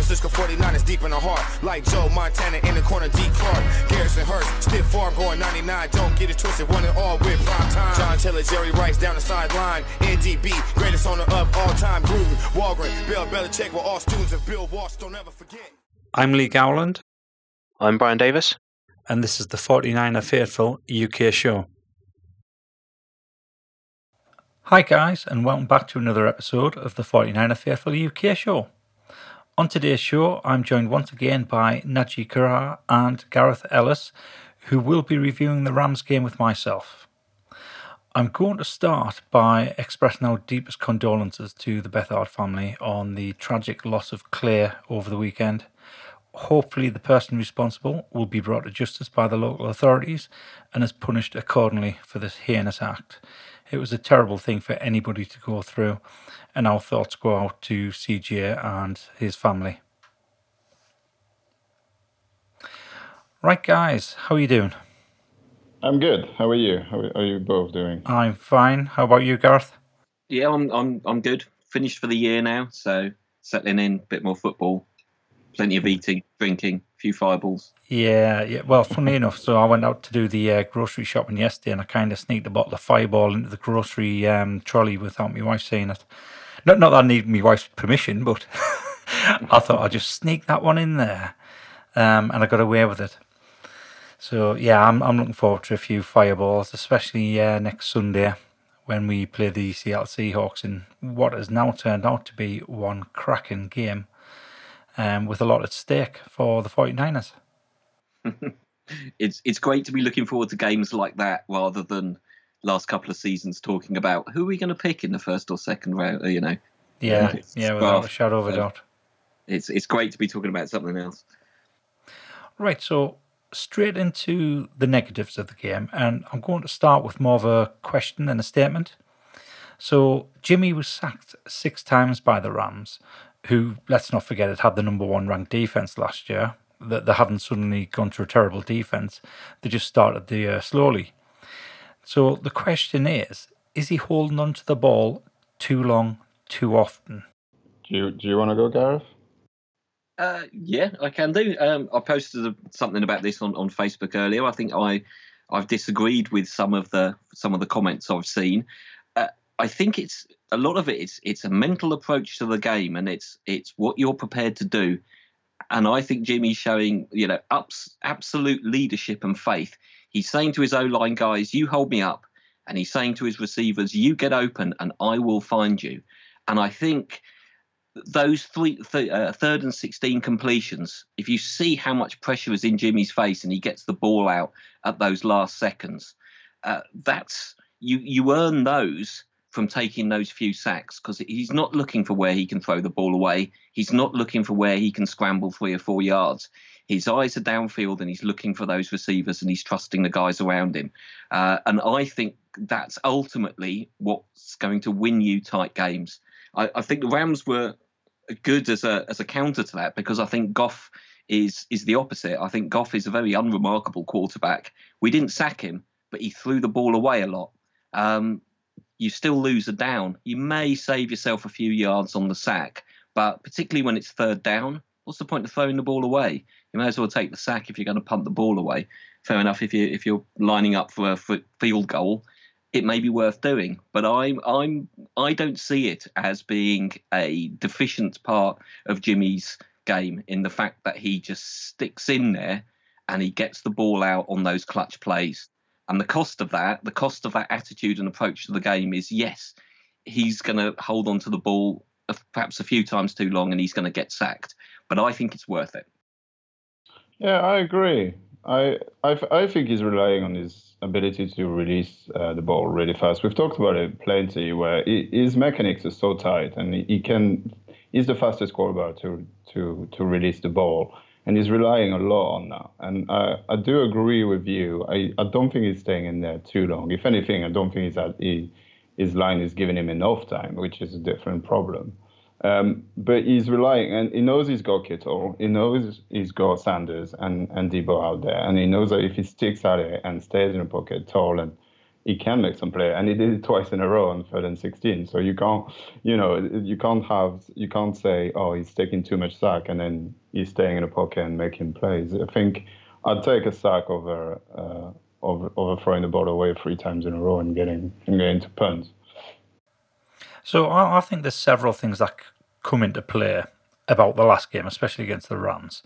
Francisco 49 is deep in the heart. Like Joe Montana in the corner, D. Clark. Garrison Hearst, stiff farm going 99. Don't get it twisted, one and all with prime time. John Taylor, Jerry Rice down the sideline. NDB, greatest owner of all time. Gruden, Walgren, Bill Belichick were all students of Bill Walsh. Don't ever forget. I'm Lee Gowland. I'm Brian Davis. And this is the 49er Faithful UK show. Hi, guys, and welcome back to another episode of the 49er Faithful UK show. On today's show, I'm joined once again by Naji Karar and Gareth Ellis, who will be reviewing the Rams game with myself. I'm going to start by expressing our deepest condolences to the Beathard family on the tragic loss of Claire over the weekend. Hopefully, the person responsible will be brought to justice by the local authorities and is punished accordingly for this heinous act. It was a terrible thing for anybody to go through, and our thoughts go out to CJ and his family. Right, guys, how are you doing? I'm good. How are you? How are you both doing? I'm fine. How about you, Gareth? Yeah, I'm I'm I'm good. Finished for the year now, so settling in, a bit more football, plenty of eating, drinking, a few fireballs. Yeah, yeah. Well, funny enough, so I went out to do the uh, grocery shopping yesterday, and I kind of sneaked a bottle of Fireball into the grocery um, trolley without my wife seeing it. Not, not that I need my wife's permission, but I thought I'd just sneak that one in there, um, and I got away with it. So yeah, I'm I'm looking forward to a few Fireballs, especially uh, next Sunday when we play the Seattle Seahawks in what has now turned out to be one cracking game um, with a lot at stake for the 49ers. it's it's great to be looking forward to games like that rather than last couple of seasons talking about who are we going to pick in the first or second round. You know. Yeah, yeah, without a shadow of a doubt. It's it's great to be talking about something else. Right, so straight into the negatives of the game, and I'm going to start with more of a question than a statement. So Jimmy was sacked six times by the Rams, who, let's not forget, it had the number one ranked defense last year. That they haven't suddenly gone to a terrible defense; they just started the year slowly. So the question is: Is he holding on to the ball too long, too often? Do you do you want to go, Gareth? Uh, yeah, I can do. Um, I posted something about this on, on Facebook earlier. I think I I've disagreed with some of the some of the comments I've seen. I think it's a lot of it. It's it's a mental approach to the game, and it's it's what you're prepared to do and I think Jimmy's showing, you know, ups, absolute leadership and faith. He's saying to his O line guys, "You hold me up," and he's saying to his receivers, "You get open, and I will find you." And I think those three, th- uh, third and sixteen completions, if you see how much pressure is in Jimmy's face, and he gets the ball out at those last seconds, uh, that's you you earn those from taking those few sacks because he's not looking for where he can throw the ball away. He's not looking for where he can scramble three or four yards. His eyes are downfield and he's looking for those receivers and he's trusting the guys around him. Uh, and I think that's ultimately what's going to win you tight games. I, I think the Rams were good as a as a counter to that because I think Goff is is the opposite. I think Goff is a very unremarkable quarterback. We didn't sack him, but he threw the ball away a lot. Um, you still lose a down. You may save yourself a few yards on the sack, but particularly when it's third down, what's the point of throwing the ball away? You may as well take the sack if you're going to punt the ball away. Fair enough. If you if you're lining up for a field goal, it may be worth doing. But I'm I'm I don't see it as being a deficient part of Jimmy's game in the fact that he just sticks in there and he gets the ball out on those clutch plays. And the cost of that, the cost of that attitude and approach to the game is yes, he's going to hold on to the ball perhaps a few times too long and he's going to get sacked. But I think it's worth it. Yeah, I agree. I I, I think he's relying on his ability to release uh, the ball really fast. We've talked about it plenty, where he, his mechanics are so tight, and he, he can he's the fastest quarterback to to to release the ball and he's relying a lot on that. And I, I do agree with you. I, I don't think he's staying in there too long. If anything, I don't think he's at, he, his line is giving him enough time, which is a different problem. Um, but he's relying, and he knows he's got Kittle, he knows he's got Sanders and, and Deebo out there, and he knows that if he sticks at it and stays in the pocket tall and he can make some play, and he did it twice in a row on third and 16. So you can't, you know, you can't have, you can't say, oh, he's taking too much sack, and then he's staying in the pocket and making plays. I think I'd take a sack over, uh, over, over throwing the ball away three times in a row and getting and getting to punts. So I, I think there's several things that come into play about the last game, especially against the Rams.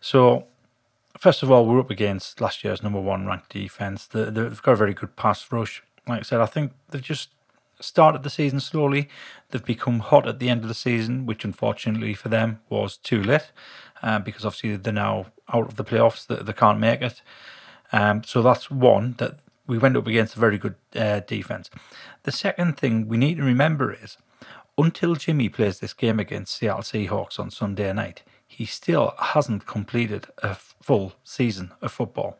So first of all, we're up against last year's number one ranked defense. They've got a very good pass rush. Like I said, I think they've just started the season slowly. They've become hot at the end of the season, which unfortunately for them was too late uh, because obviously they're now out of the playoffs. They, they can't make it. Um, so that's one that we went up against a very good uh, defense. The second thing we need to remember is until Jimmy plays this game against Seattle Seahawks on Sunday night, he still hasn't completed a full season of football.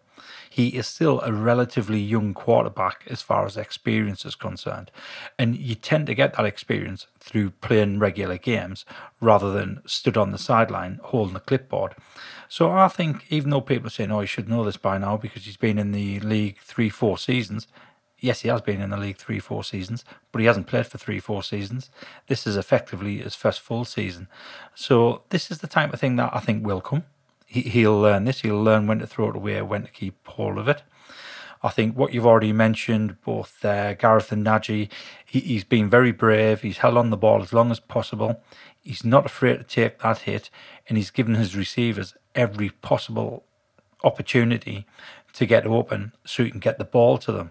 He is still a relatively young quarterback as far as experience is concerned. And you tend to get that experience through playing regular games rather than stood on the sideline holding a clipboard. So I think, even though people are saying, oh, he should know this by now because he's been in the league three, four seasons, yes, he has been in the league three, four seasons, but he hasn't played for three, four seasons. This is effectively his first full season. So this is the type of thing that I think will come. He, he'll learn this. He'll learn when to throw it away, when to keep hold of it. I think what you've already mentioned, both uh, Gareth and Najee, he, he's been very brave. He's held on the ball as long as possible. He's not afraid to take that hit, and he's given his receivers every possible opportunity to get open so he can get the ball to them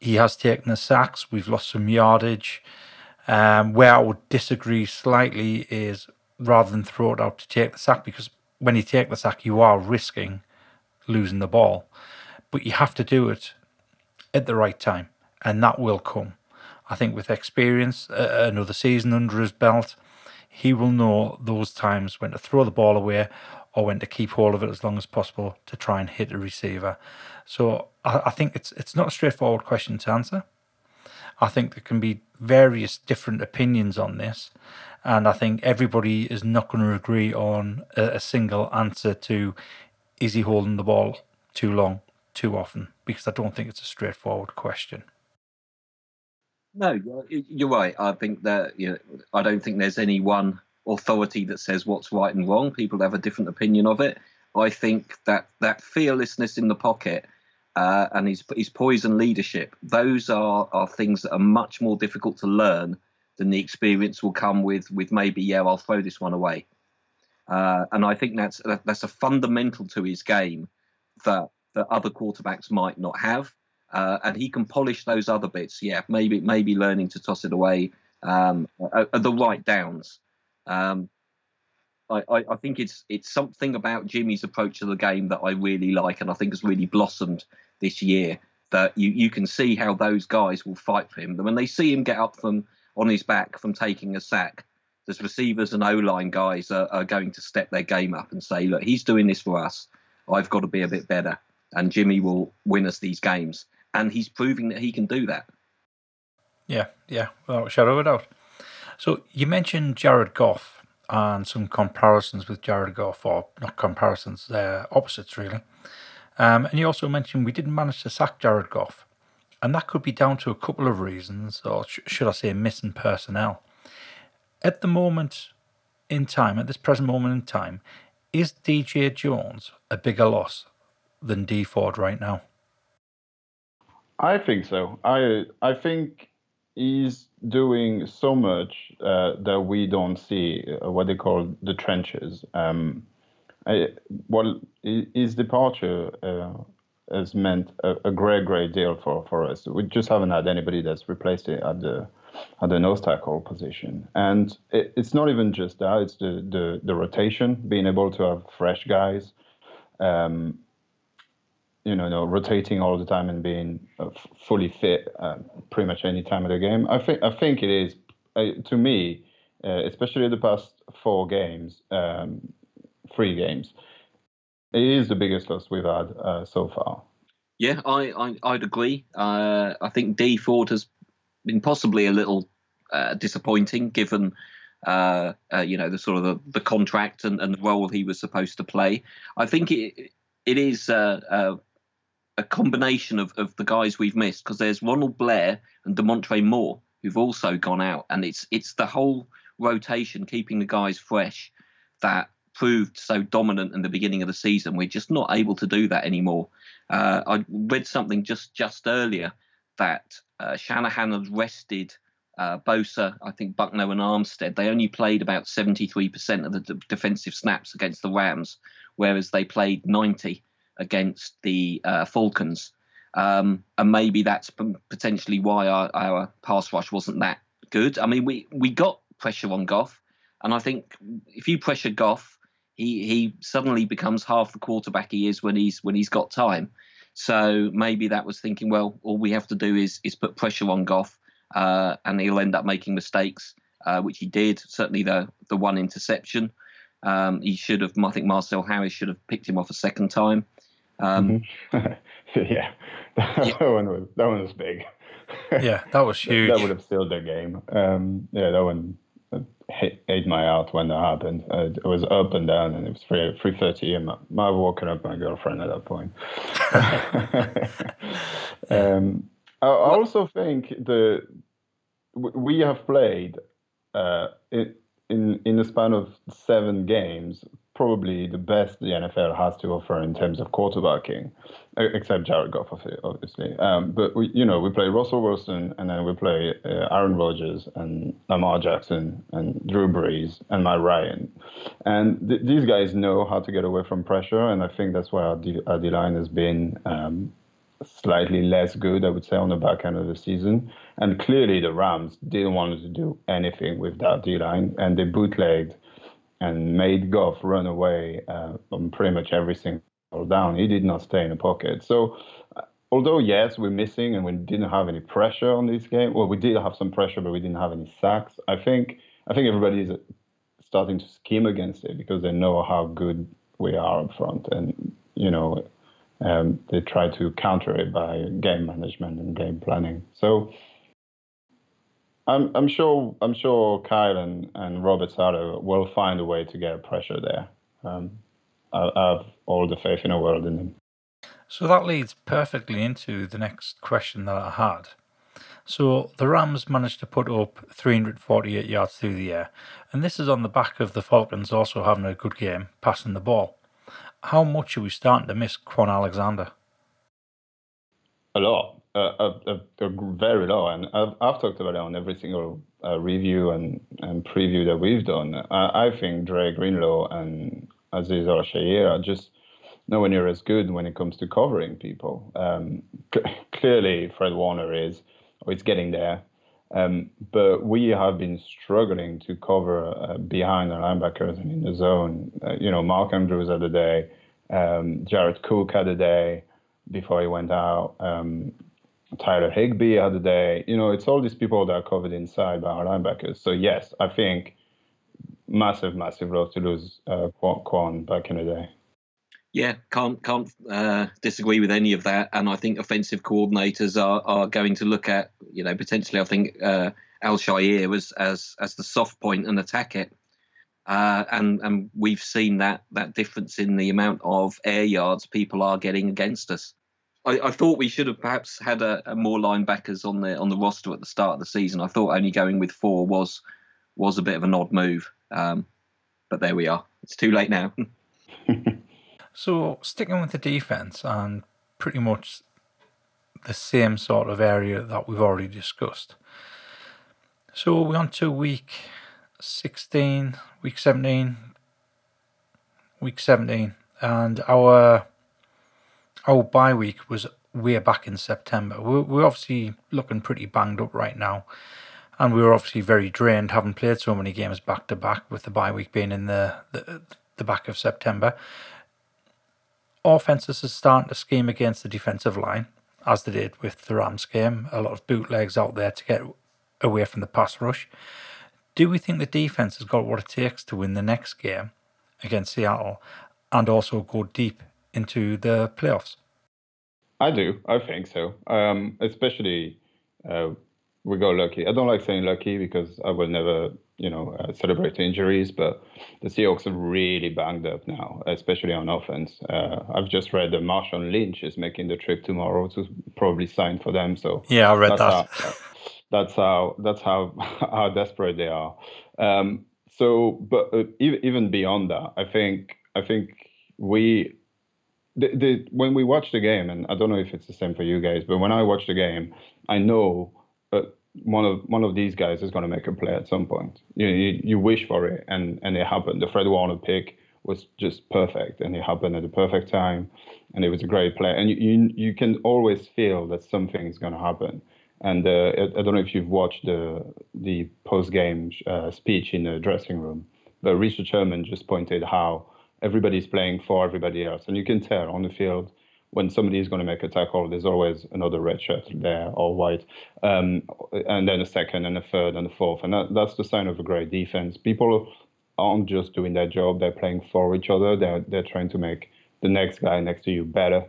he has taken the sacks. We've lost some yardage. Um, where I would disagree slightly is rather than throw it out to take the sack, because when you take the sack, you are risking losing the ball. But you have to do it at the right time, and that will come. I think with experience, uh, another season under his belt, he will know those times when to throw the ball away or when to keep hold of it as long as possible to try and hit a receiver. So I, I think it's it's not a straightforward question to answer. I think there can be various different opinions on this, and I think everybody is not going to agree on a, a single answer to is he holding the ball too long, too often, because I don't think it's a straightforward question. No, you're right. I think that you know, I don't think there's any one authority that says what's right and wrong. People have a different opinion of it. I think that that fearlessness in the pocket uh, and his his poise and leadership, those are are things that are much more difficult to learn than the experience will come with with maybe yeah I'll throw this one away. Uh, and I think that's that's a fundamental to his game that that other quarterbacks might not have. Uh, and he can polish those other bits. Yeah, maybe maybe learning to toss it away um, at, at the right downs. Um, I, I, I, think it's it's something about Jimmy's approach to the game that I really like, and I think has really blossomed this year. That you, you can see how those guys will fight for him. When they see him get up from on his back from taking a sack, the receivers and O line guys are, are going to step their game up and say, "Look, he's doing this for us. I've got to be a bit better." And Jimmy will win us these games, and he's proving that he can do that. Yeah, yeah, without a shadow of a doubt. So you mentioned Jared Goff and some comparisons with Jared Goff, or not comparisons, they're opposites really. Um, and you also mentioned we didn't manage to sack Jared Goff. And that could be down to a couple of reasons, or sh- should I say, missing personnel. At the moment in time, at this present moment in time, is DJ Jones a bigger loss than Dee Ford right now? I think so. I I think he's doing so much uh, that we don't see uh, what they call the trenches. Um, I, well, his departure uh, has meant a, a, great, great deal for, for us. We just haven't had anybody that's replaced it at the at the nose tackle position. And it, it's not even just that; it's the, the the rotation, being able to have fresh guys. Um, you know, know, rotating all the time and being uh, fully fit uh, pretty much any time of the game. I think I think it is uh, to me, uh, especially the past four games, um, three games, it is the biggest loss we've had uh, so far. Yeah, I, I I'd agree. I think Dee Ford has been possibly a little disappointing given. Uh, uh, you know the sort of the, the contract and, and, the role he was supposed to play. I think it it is uh, a combination of, of the guys we've missed because there's Ronald Blair and Damontre Moore who've also gone out, and it's it's the whole rotation keeping the guys fresh that proved so dominant in the beginning of the season. We're just not able to do that anymore. Uh, I read something just just earlier that uh, Shanahan had rested uh, Bosa, I think Buckner and Armstead. They only played about 73% of the d- defensive snaps against the Rams, whereas they played 90 against the uh, Falcons. Um, and maybe that's potentially why our, our pass rush wasn't that good. I mean, we, we got pressure on Goff, and I think if you pressure Goff, he he suddenly becomes half the quarterback he is when he's when he's got time. So maybe that was thinking, well, all we have to do is is put pressure on Goff, uh, and he'll end up making mistakes, uh, which he did. Certainly the the one interception, um, he should have. I think Marcel Harris should have picked him off a second time. Um, mm-hmm. yeah, that, yeah. one was that one was big. yeah, that was huge. that would have sealed the game. Um, yeah, that one hit, ate my out when that happened. Uh, it was up and down, and it was three three thirty. And I walking up my girlfriend at that point. um, I also think the we have played uh, in in the span of seven games probably the best the NFL has to offer in terms of quarterbacking, except Jared Goff, obviously. Um, but we, you know, we play Russell Wilson, and then we play uh, Aaron Rodgers and Lamar Jackson and Drew Brees and Matt Ryan, and th- these guys know how to get away from pressure, and I think that's why our D, our D line has been um, slightly less good, I would say, on the back end of the season. And clearly, the Rams didn't want to do anything with that D line, and they bootlegged and made Goff run away uh, on pretty much every single down. He did not stay in the pocket. So, uh, although yes, we're missing and we didn't have any pressure on this game. Well, we did have some pressure, but we didn't have any sacks. I think I think everybody is starting to scheme against it because they know how good we are up front, and you know. Um, they try to counter it by game management and game planning. So I'm I'm sure I'm sure Kyle and, and Robert Saleh will find a way to get pressure there. Um, I, I have all the faith in the world in them. So that leads perfectly into the next question that I had. So the Rams managed to put up 348 yards through the air, and this is on the back of the Falcons also having a good game passing the ball. How much are we starting to miss Kwon Alexander? A lot uh, are, very low, and I've, I've talked about it on every single uh, review and, and preview that we've done. I, I think Dre Greenlaw and Azeez Al-Shaair are just nowhere near as good when it comes to covering people. Um, c- clearly, Fred Warner is, or it's getting there. Um, but we have been struggling to cover uh, behind the linebackers and in the zone. Uh, you know, Mark Andrews had a day, um, Jared Cook had a day before he went out. Um, Tyler Higbee the other day. You know, it's all these people that are covered inside by our linebackers. So yes, I think massive, massive loss to lose uh, Kwon back in the day. Yeah, can't can't uh, disagree with any of that. And I think offensive coordinators are are going to look at you know potentially. I think uh, Al-Shaair was as as the soft point and attack it. Uh, and and we've seen that that difference in the amount of air yards people are getting against us. I, I, thought we should have perhaps had a, a, more linebackers on the on the roster at the start of the season. I thought only going with four was was a bit of an odd move, um, but there we are. It's too late now. so sticking with the defense and pretty much the same sort of area that we've already discussed. So we're on to week 16, week 17, week 17, and our our bye week was way back in September. We're, we're obviously looking pretty banged up right now. And we were obviously very drained, having played so many games back to back, with the bye week being in the, the, the back of September. Offenses are starting to scheme against the defensive line, as they did with the Rams game. A lot of bootlegs out there to get away from the pass rush. Do we think the defense has got what it takes to win the next game against Seattle and also go deep into the playoffs? I do. I think so. Um, especially uh, we got lucky. I don't like saying lucky because I will never you know, uh, celebrate injuries. But the Seahawks are really banged up now, especially on offense. Uh, I've just read that Marshawn Lynch is making the trip tomorrow to probably sign for them. So yeah, I read that's that. How, that's how that's how how desperate they are. Um, so, but uh, even beyond that, I think I think we the, the, when we watch the game, and I don't know if it's the same for you guys, but when I watch the game, I know uh, one of one of these guys is going to make a play at some point. You, you, you wish for it, and and it happened. The Fred Warner pick was just perfect, and it happened at the perfect time, and it was a great play. And you you, you can always feel that something is going to happen. And uh, I, I don't know if you've watched the the post game uh, speech in the dressing room, but Richard Sherman just pointed how everybody's playing for everybody else, and you can tell on the field when somebody is going to make a tackle, there's always another red shirt there or white, um, and then a second and a third and a fourth, and that, that's the sign of a great defense. People aren't just doing their job; they're playing for each other. They're they're trying to make the next guy next to you better,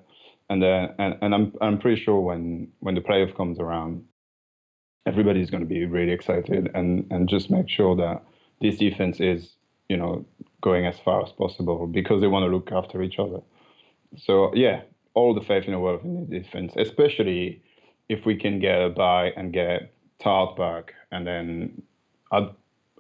and uh, and and I'm I'm pretty sure when when the playoff comes around, everybody's going to be really excited and and just make sure that this defense is you know going as far as possible because they want to look after each other. So yeah, all the faith in the world in the defense, especially if we can get a bye and get Tartt back, and then i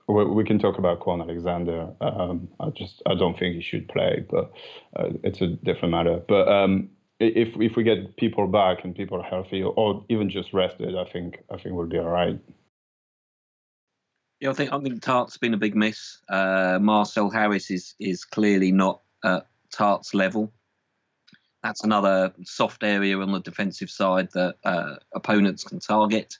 we can talk about Kwon Alexander. Um, I just I don't think he should play, but uh, it's a different matter. But um, if if we get people back and people are healthy, or even just rested, I think I think we'll be all right. Yeah, I think I think Tartt's been a big miss. Uh, Marcel Harris is is clearly not at Tartt's level. That's another soft area on the defensive side that uh, opponents can target.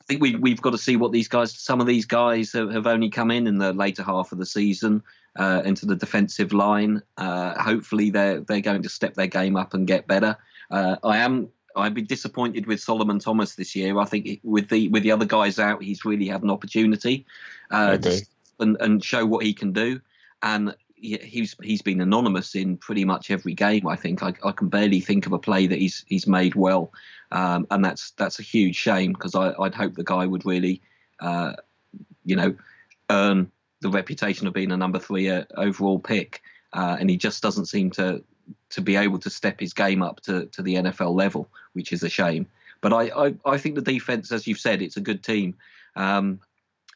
I think we, we've got to see what these guys. Some of these guys have, have only come in in the later half of the season uh, into the defensive line. Uh, hopefully, they're they're going to step their game up and get better. Uh, I am I'd be disappointed with Solomon Thomas this year. I think with the with the other guys out, he's really had an opportunity uh, to, and and show what he can do. And he's he's been anonymous in pretty much every game. I think I, I can barely think of a play that he's he's made well, um, and that's that's a huge shame because I'd hope the guy would really, uh, you know, earn the reputation of being a number three uh, overall pick, uh, and he just doesn't seem to to be able to step his game up to, to the NFL level, which is a shame. But I, I, I think the defense, as you've said, it's a good team. Um,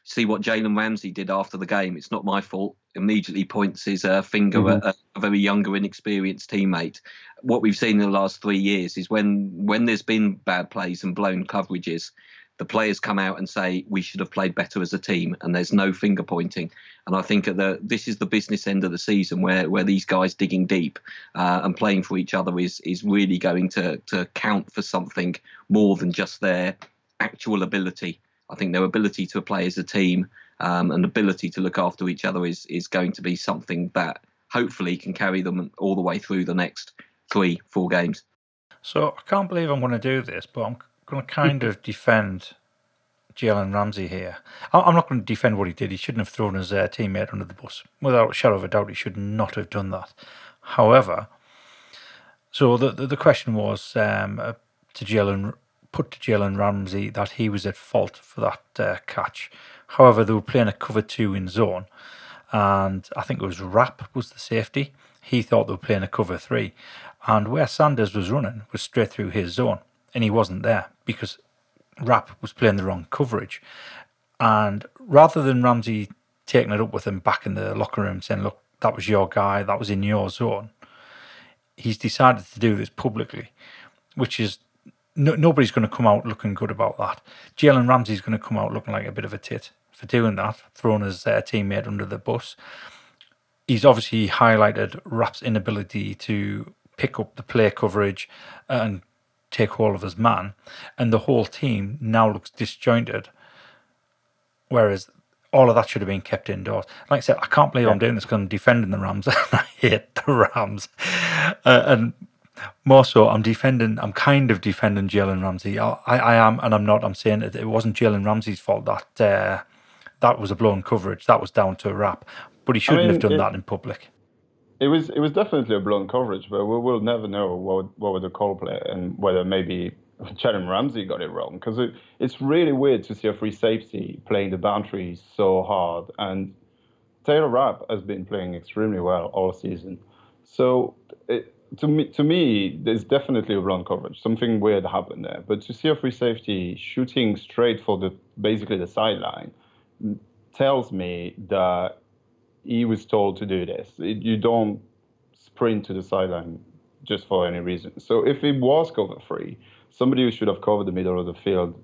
see what Jalen Ramsey did after the game. It's not my fault. Immediately points his uh, finger mm-hmm. at a, a, very younger, inexperienced teammate. What we've seen in the last three years is when when there's been bad plays and blown coverages, the players come out and say we should have played better as a team, and there's no finger pointing. And I think the, this is the business end of the season where where these guys digging deep uh, and playing for each other is is really going to to count for something more than just their actual ability. I think their ability to play as a team um, and ability to look after each other is is going to be something that hopefully can carry them all the way through the next three four games. So I can't believe I'm going to do this, but I'm going to kind of defend Jalen Ramsey here. I'm not going to defend what he did. He shouldn't have thrown his uh, teammate under the bus. Without a shadow of a doubt, he should not have done that. However, so the the, the question was um, uh, to Jalen, put to Jalen Ramsey that he was at fault for that uh, catch. However, they were playing a cover two in zone, and I think it was Rapp was the safety. He thought they were playing a cover three, and where Sanders was running was straight through his zone and he wasn't there because Rapp was playing the wrong coverage. And rather than Ramsey taking it up with him back in the locker room saying, look, that was your guy, that was in your zone, he's decided to do this publicly, which is no, nobody's going to come out looking good about that. Jalen Ramsey's going to come out looking like a bit of a tit for doing that, throwing his uh, teammate under the bus. He's obviously highlighted Rapp's inability to pick up the play coverage and take hold of his man, and the whole team now looks disjointed. Whereas all of that should have been kept indoors. Like I said, I can't believe yeah. I'm doing this because I'm defending the Rams. I hate the Rams, uh, and more so, I'm defending. I'm kind of defending Jalen Ramsey. I, I am, and I'm not. I'm saying it, it wasn't Jalen Ramsey's fault that uh, that was a blown coverage. That was down to a Rapp, but he shouldn't I mean, have done it, that in public it was it was definitely a blown coverage, but we will never know what what would the call play and whether maybe Jalen Ramsey got it wrong because it, it's really weird to see a free safety playing the boundary so hard. And Taylor Rapp has been playing extremely well all season. So it, to me, to me, there's definitely a blown coverage. Something weird happened there. But to see a free safety shooting straight for the basically the sideline mm, tells me that he was told to do this. It, you don't sprint to the sideline just for any reason. So if it was cover free, somebody who should have covered the middle of the field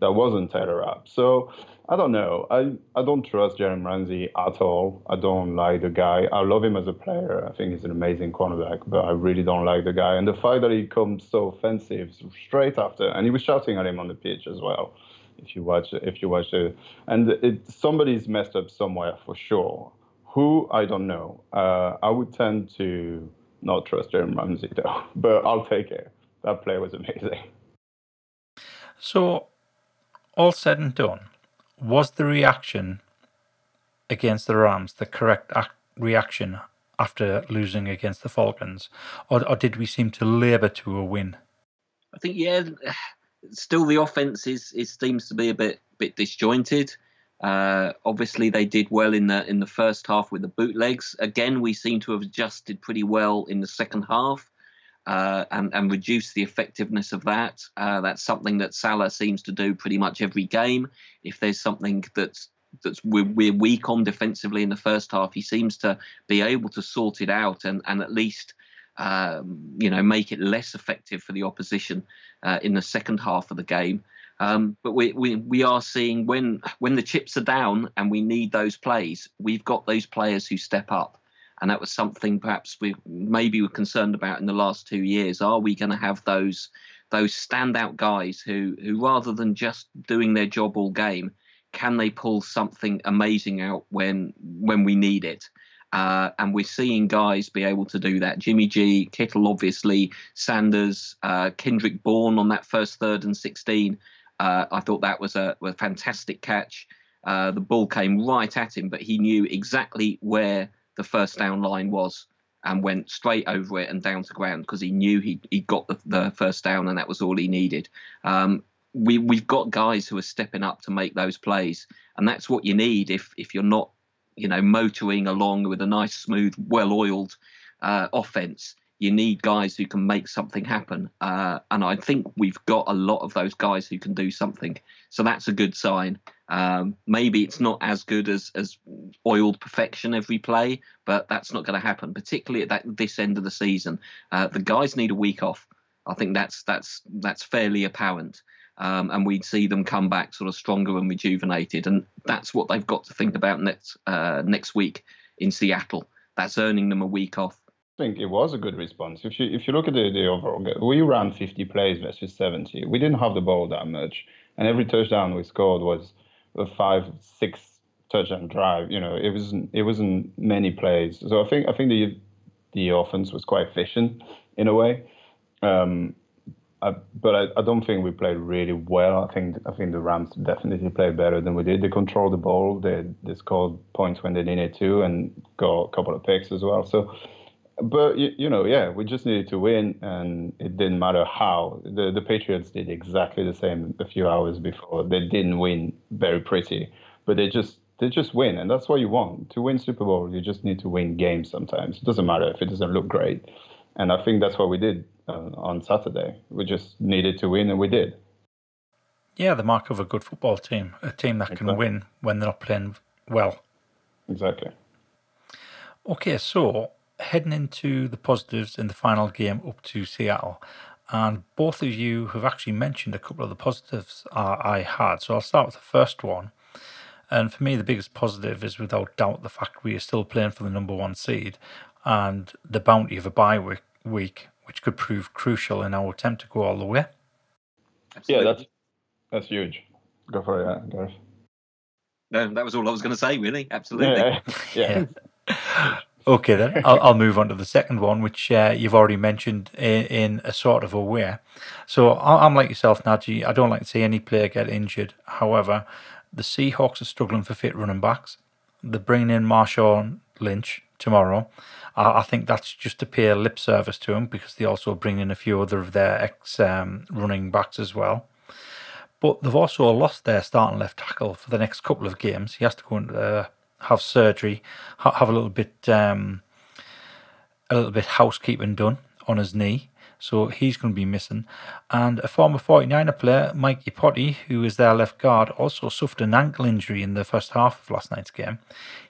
that wasn't Taylor Rapp. So I don't know. I, I don't trust Jalen Ramsey at all. I don't like the guy. I love him as a player. I think he's an amazing cornerback, but I really don't like the guy. And the fact that he comes so offensive straight after, and he was shouting at him on the pitch as well. If you watch, if you watch it, and it, somebody's messed up somewhere for sure. Who I don't know. Uh, I would tend to not trust Jalen Ramsey though, but I'll take it. That play was amazing. So, all said and done, was the reaction against the Rams the correct ac- reaction after losing against the Falcons, or, or did we seem to labour to a win? I think yeah, still the offense is, is seems to be a bit bit disjointed. Uh, obviously, they did well in the in the first half with the bootlegs. Again, we seem to have adjusted pretty well in the second half uh, and and reduced the effectiveness of that. Uh, that's something that Saleh seems to do pretty much every game. If there's something that's that's we're, we're weak on defensively in the first half, he seems to be able to sort it out and and at least. Um, you know, make it less effective for the opposition uh, in the second half of the game. Um, but we, we we are seeing when when the chips are down and we need those plays, we've got those players who step up, and that was something perhaps we maybe were concerned about in the last two years. Are we going to have those those standout guys who who rather than just doing their job all game, can they pull something amazing out when when we need it? Uh, and we're seeing guys be able to do that. Jimmy G, Kittle, obviously, Sanders, uh, Kendrick Bourne on that first third and 16 uh, I thought that was a, a fantastic catch. Uh, the ball came right at him, but he knew exactly where the first down line was and went straight over it and down to ground because he knew he he got the, the, first down and that was all he needed. Um, we we've got guys who are stepping up to make those plays, and that's what you need if if you're not you know motoring along with a nice smooth well-oiled uh, offense you need guys who can make something happen. Uh, and I think we've got a lot of those guys who can do something. So that's a good sign. Um, maybe it's not as good as, as oiled perfection every play, but that's not going to happen, particularly at that, this end of the season. Uh, the guys need a week off. I think that's that's that's fairly apparent. Um, and we'd see them come back sort of stronger and rejuvenated. And that's what they've got to think about next uh, next week in Seattle. That's earning them a week off think it was a good response. If you if you look at the, the overall we ran 50 plays versus 70. We didn't have the ball that much, and every touchdown we scored was a five six touchdown drive. You know, it wasn't it wasn't many plays. So I think I think the the offense was quite efficient in a way. Um, I, but I, I, don't think we played really well. I think I think the Rams definitely played better than we did. They controlled the ball. They they scored points when they needed to, and got a couple of picks as well. So but you, you know, yeah, we just needed to win, and it didn't matter how. The the Patriots did exactly the same a few hours before. They didn't win very pretty, but they just they just win, and that's what you want. To win Super Bowl, you just need to win games. Sometimes it doesn't matter if it doesn't look great, and I think that's what we did uh, on Saturday. We just needed to win, and we did. Yeah, the mark of a good football team, a team that exactly. can win when they're not playing well. Exactly. Okay, so heading into the positives in the final game up to Seattle. And both of you have actually mentioned a couple of the positives I had. So I'll start with the first one. And for me, the biggest positive is without doubt the fact we are still playing for the number one seed and the bounty of a bye week, week which could prove crucial in our attempt to go all the way. Absolutely. Yeah, that's that's huge. Go for it, yeah, Gareth. No, that was all I was going to say, really. Absolutely. Yeah. yeah. yeah. Okay, then I'll, I'll move on to the second one, which uh, you've already mentioned in, in, a sort of a way. So I'm like yourself, Najee. I don't like to see any player get injured. However, the Seahawks are struggling for fit running backs. They're bringing in Marshawn Lynch, tomorrow. I, I think that's just to pay lip service to him because they also bring in a few other of their ex um, running backs as well. But they've also lost their starting left tackle for the next couple of games. He has to go and uh, have surgery, ha- have a little bit, um, a little bit housekeeping done on his knee. So he's going to be missing. And a former 49er player, Mike Iupati, who is their left guard, also suffered an ankle injury in the first half of last night's game.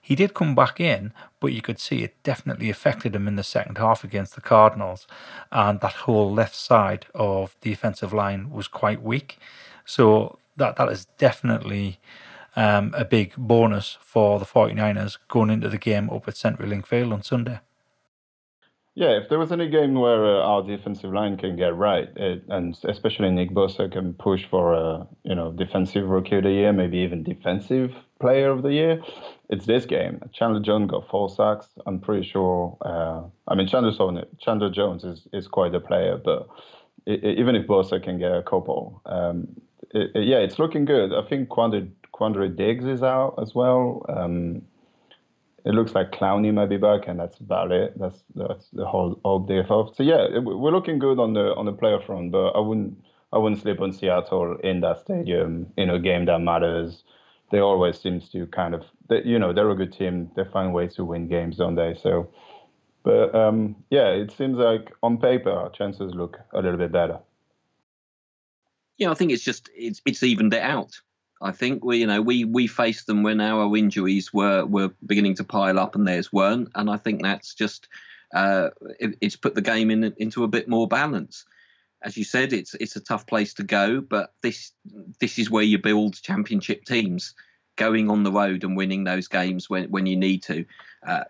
He did come back in, but you could see it definitely affected him in the second half against the Cardinals. And that whole left side of the offensive line was quite weak. So that that is definitely um, a big bonus for the 49ers going into the game up at CenturyLink Field on Sunday. Yeah, if there was any game where uh, our defensive line can get right, it, and especially Nick Bosa can push for a you know defensive rookie of the year, maybe even defensive player of the year, it's this game. Chandler Jones got four sacks. I'm pretty sure. Uh, I mean, Chandler, Chandler Jones is is quite a player, but it, even if Bosa can get a couple, um, it, yeah, it's looking good. I think Quandre, Quandre Diggs is out as well. Um, it looks like Clowney might be back, and that's about it. That's that's the whole whole DFO. So yeah, we're looking good on the on the player front, but I wouldn't I wouldn't sleep on Seattle in that stadium in a game that matters. They always seems to kind of they, you know they're a good team. They find ways to win games, don't they? So, but um, yeah, it seems like on paper our chances look a little bit better. Yeah, I think it's just it's it's evened it out. I think we, you know, we we faced them when our injuries were were beginning to pile up and theirs weren't, and I think that's just uh, it, it's put the game in into a bit more balance. As you said, it's it's a tough place to go, but this this is where you build championship teams, going on the road and winning those games when when you need to. Uh,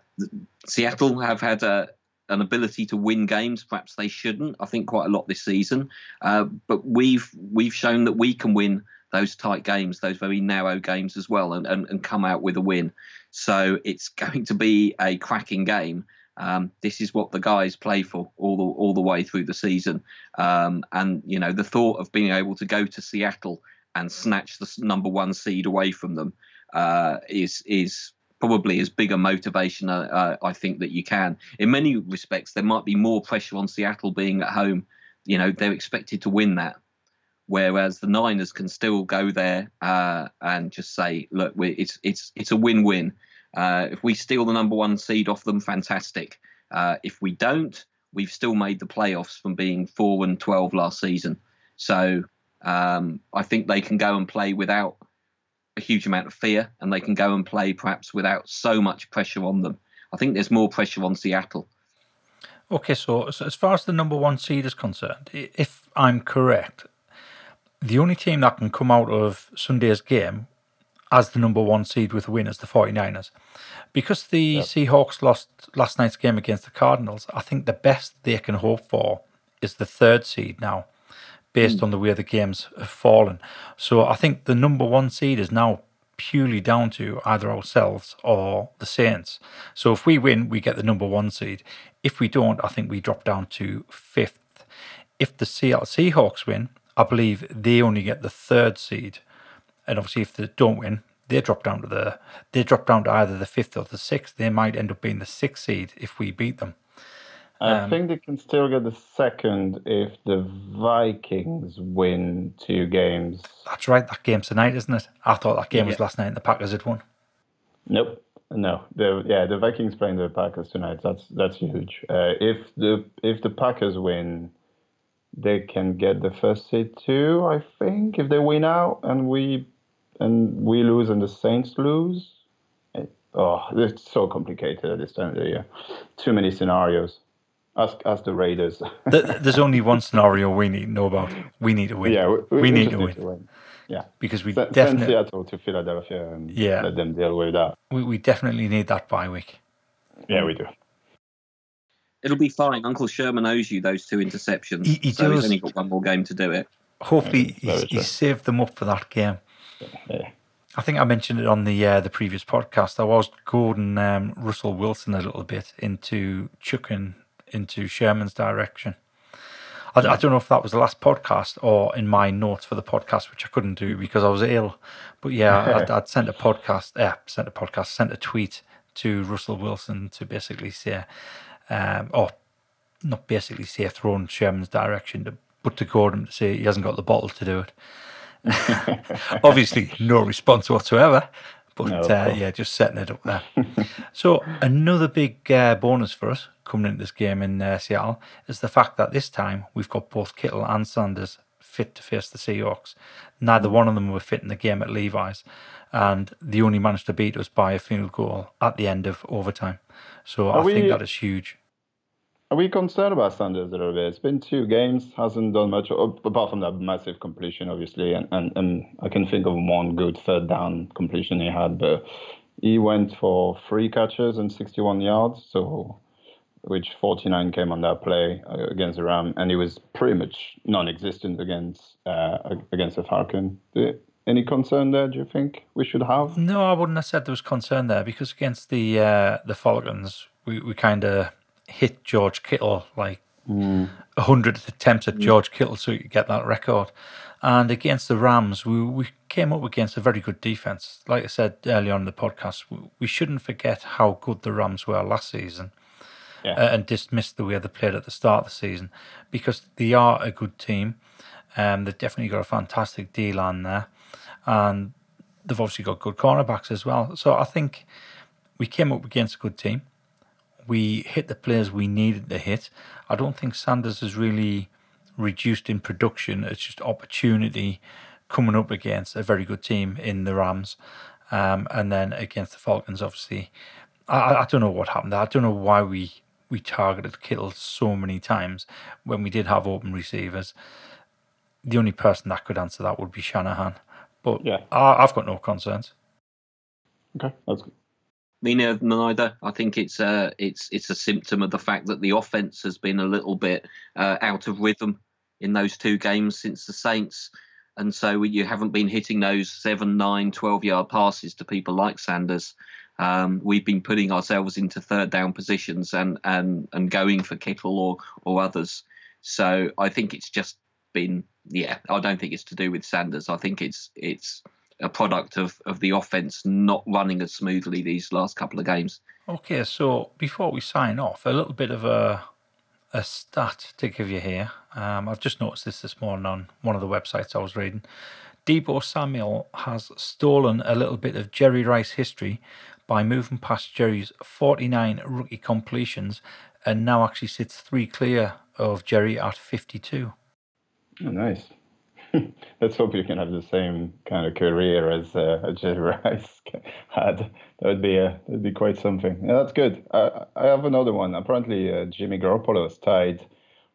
Seattle have had a an ability to win games. Perhaps they shouldn't. I think quite a lot this season, uh, but we've we've shown that we can win those tight games, those very narrow games as well, and, and, and come out with a win. So it's going to be a cracking game. Um, this is what the guys play for all the all the way through the season, um, and you know the thought of being able to go to Seattle and snatch the number one seed away from them uh, is is probably as big a motivation uh, uh, I think that you can. In many respects, there might be more pressure on Seattle being at home. You know they're expected to win that, whereas the Niners can still go there uh, and just say, look, it's it's it's a win-win. Uh, if we steal the number one seed off them, fantastic. Uh, if we don't, we've still made the playoffs from being four and twelve last season. So um, I think they can go and play without a huge amount of fear, and they can go and play perhaps without so much pressure on them. I think there's more pressure on Seattle. Okay, so, so as far as the number one seed is concerned, if I'm correct, the only team that can come out of Sunday's game as the number one seed with a win is the 49ers. Because the yep. Seahawks lost last night's game against the Cardinals, I think the best they can hope for is the third seed now, based mm. on the way the games have fallen. So I think the number one seed is now purely down to either ourselves or the Saints. So if we win, we get the number one seed. If we don't, I think we drop down to fifth. If the Seattle Seahawks win, I believe they only get the third seed, and obviously if they don't win, they drop down to the they drop down to either the fifth or the sixth. They might end up being the sixth seed if we beat them. I um, think they can still get the second if the Vikings win two games. That's right. That game's tonight, isn't it? I thought that game yeah. was last night and the Packers had won. Nope. No. The yeah, the Vikings playing the Packers tonight. That's that's huge. Uh, if the if the Packers win, they can get the first seed too. I think if they win out and we and we lose and the Saints lose. It, oh, it's so complicated at this time of the year. Too many scenarios. Ask ask the Raiders. There's only one scenario we need to know about. We need to win. Yeah, we, we, we need, to, need win. to win. Yeah, because we send, definitely Seattle to Philadelphia and yeah. let them deal with that. We we definitely need that bye week. Yeah, we do. It'll be fine. Uncle Sherman owes you those two interceptions. He, he so does. he's only got one more game to do it. Hopefully, he's, he's, saved them up for that game. Yeah. I think I mentioned it on the uh, the previous podcast. I was Gordon um, Russell Wilson a little bit into chucking into Sherman's direction. I, I, don't know if that was the last podcast or in my notes for the podcast, which I couldn't do because I was ill. But yeah, I'd, I'd, sent a podcast, yeah, sent a podcast, sent a tweet to Russell Wilson to basically say, um, or not basically say throw in Sherman's direction, to, but to Gordon to say he hasn't got the bottle to do it. Obviously, no response whatsoever. But No, uh, yeah, just setting it up there. so another big uh, bonus for us coming into this game in uh, Seattle is the fact that this time we've got both Kittle and Sanders fit to face the Seahawks. Neither one of them were fit in the game at Levi's, and they only managed to beat us by a field goal at the end of overtime. So Are I think that is huge. Are we concerned about Sanders a little bit? It's been two games, hasn't done much apart from that massive completion, obviously, and, and, and I can think of one good third down completion he had, but he went for three catches and 61 yards, so which 49 came on that play uh, against the Ram, and he was pretty much non-existent against uh, against the Falcon. Any concern there? Do you think we should have? No, I wouldn't have said there was concern there because against the uh, the Falcons, we, we kind of hit George Kittle like a hundred attempts at George Kittle so you get that record. And against the Rams, we, we came up against a very good defense. Like I said earlier on in the podcast, we, we shouldn't forget how good the Rams were last season Yeah. uh, and dismiss the way they played at the start of the season because they are a good team. Um, they've definitely got a fantastic deal on there, and they've obviously got good cornerbacks as well. So I think we came up against a good team. We hit the players we needed to hit. I don't think Sanders has really reduced in production. It's just opportunity coming up against a very good team in the Rams, um, and then against the Falcons. Obviously, I, I don't know what happened. there. I don't know why we we targeted Kittle so many times when we did have open receivers. The only person that could answer that would be Shanahan. But Yeah. I, I've got no concerns. Okay, that's good. Neither. neither. I think it's a it's it's a symptom of the fact that the offense has been a little bit uh, out of rhythm in those two games since the Saints, and so you haven't been hitting those seven, nine, 12 yard passes to people like Sanders. Um, we've been putting ourselves into third down positions and and and going for Kittle or or others. So I think it's just been yeah. I don't think it's to do with Sanders. I think it's it's a product of, of the offense not running as smoothly these last couple of games. Okay, so before we sign off, a little bit of a a stat to give you here. Um, I've just noticed this this morning on one of the websites I was reading. Deebo Samuel has stolen a little bit of Jerry Rice history by moving past Jerry's 49 rookie completions and now actually sits three clear of Jerry at 52. Oh, nice. Let's hope you can have the same kind of career as uh, Jerry Rice had. That would be uh, that would be quite something. Yeah, that's good. Uh, I have another one. Apparently, uh, Jimmy Garoppolo has tied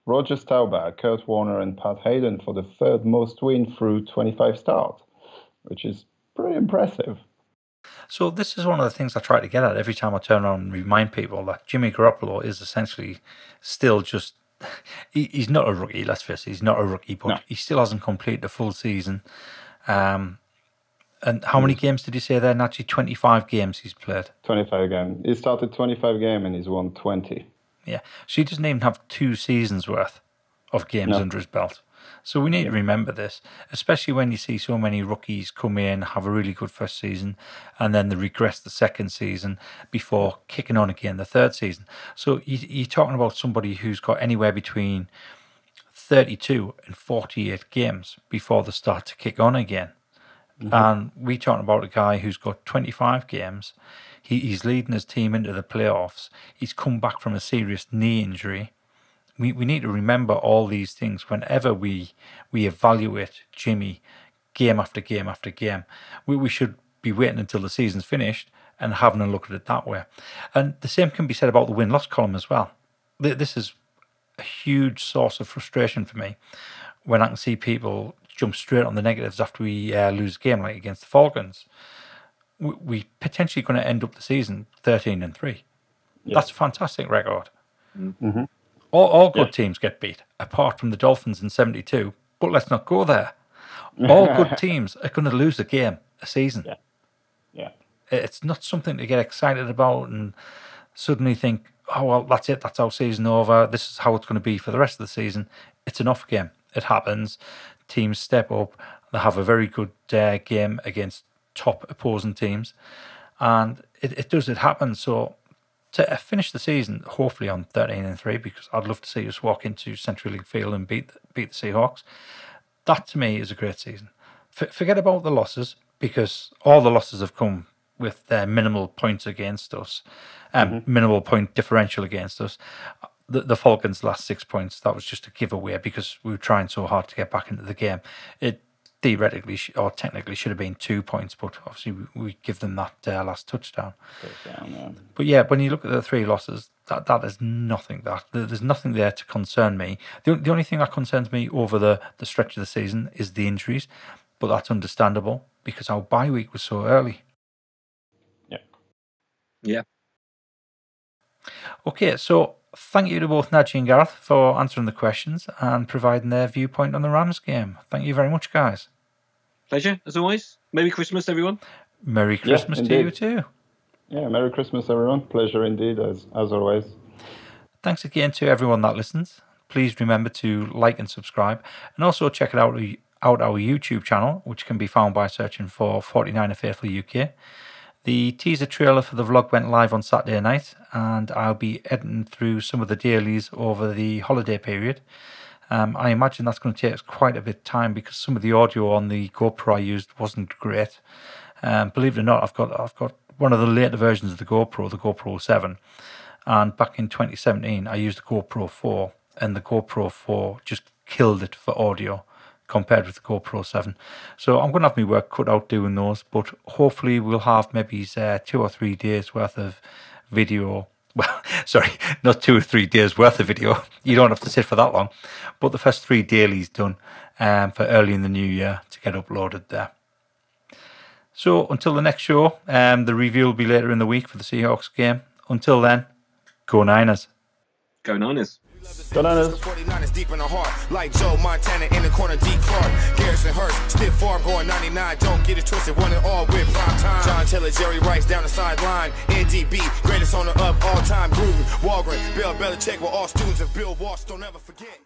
Roger Staubach, Kurt Warner, and Pat Haden for the third most win through 25 starts, which is pretty impressive. So this is one of the things I try to get at every time I turn around and remind people that Jimmy Garoppolo is essentially still just he, he's not a rookie. Let's face it, he's not a rookie, but No. he still hasn't completed the full season. Um, and how many games did you say there? Actually, twenty five games he's played. 25 game. He started 25 game and he's won 20. Yeah, so he doesn't even have two seasons worth of games No. under his belt. So we need to remember this, especially when you see so many rookies come in, have a really good first season, and then they regress the second season before kicking on again the third season. So you, you're talking about somebody who's got anywhere between 32 and 48 games before they start to kick on again. Mm-hmm. And we're talking about a guy who's got 25 games. He, he's leading his team into the playoffs. He's come back from a serious knee injury. We, we need to remember all these things whenever we we evaluate Jimmy game after game after game. We, we should be waiting until the season's finished and having a look at it that way. And the same can be said about the win loss column as well. This is a huge source of frustration for me when I can see people jump straight on the negatives after we uh, lose a game like against the Falcons. We, we potentially going to end up the season 13 and 3. That's a fantastic record. All, all good teams get beat, apart from the Dolphins in 72. But let's not go there. All good teams are going to lose a game a season. Yeah. Yeah. It's not something to get excited about and suddenly think, oh, well, that's it. That's our season over. This is how it's going to be for the rest of the season. It's an off game. It happens. Teams step up. They have a very good uh, game against top opposing teams. and it, it does it happen. So to finish the season, hopefully on thirteen and three, because I'd love to see us walk into CenturyLink Field and beat beat the Seahawks. That to me is a great season. F- forget about the losses because all the losses have come with their minimal points against us, um, mm-hmm. minimal point differential against us. The, the Falcons' last six points that was just a giveaway because we were trying so hard to get back into the game. It theoretically or technically should have been two points, but obviously we, we give them that uh, last touchdown. touchdown yeah. But yeah, when you look at the three losses, that that is nothing. That there's nothing there to concern me. The, the only thing that concerns me over the the stretch of the season is the injuries, but that's understandable because our bye week was so early. Yeah. Yeah. Okay, so thank you to both Najee and Gareth for answering the questions and providing their viewpoint on the Rams game. Thank you very much, guys. Pleasure, as always. Merry Christmas, everyone. Merry Christmas yeah, to you too. Yeah, Merry Christmas, everyone. Pleasure indeed, as, as always. Thanks again to everyone that listens. Please remember to like and subscribe, and also check it out, out our YouTube channel, which can be found by searching for 49er Faithful UK. The teaser trailer for the vlog went live on Saturday night, and I'll be editing through some of the dailies over the holiday period. Um, I imagine that's going to take us quite a bit of time because some of the audio on the GoPro I used wasn't great. Um, believe it or not, I've got I've got one of the later versions of the GoPro, the GoPro 7, and back in 2017 I used the GoPro 4, and the GoPro 4 just killed it for audio compared with the GoPro 7. So I'm going to have my work cut out doing those, but hopefully we'll have maybe uh, two or three days worth of video well, sorry, not two or three days worth of video. You don't have to sit for that long. But the first three dailies done um, for early in the new year to get uploaded there. So until the next show, um, the review will be later in the week for the Seahawks game. Until then, go Niners. Go Niners. Bananas. 49ers deep in the heart, like Joe Montana in the corner, D. Clark. Garrison Hearst, stiff farm going 99. Don't get it twisted, one and all with prime time. John Taylor, Jerry Rice down the sideline. NDB, greatest owner of all time. Gruden, Holmgren, Bill Belichick, were all students of Bill Walsh. Don't ever forget.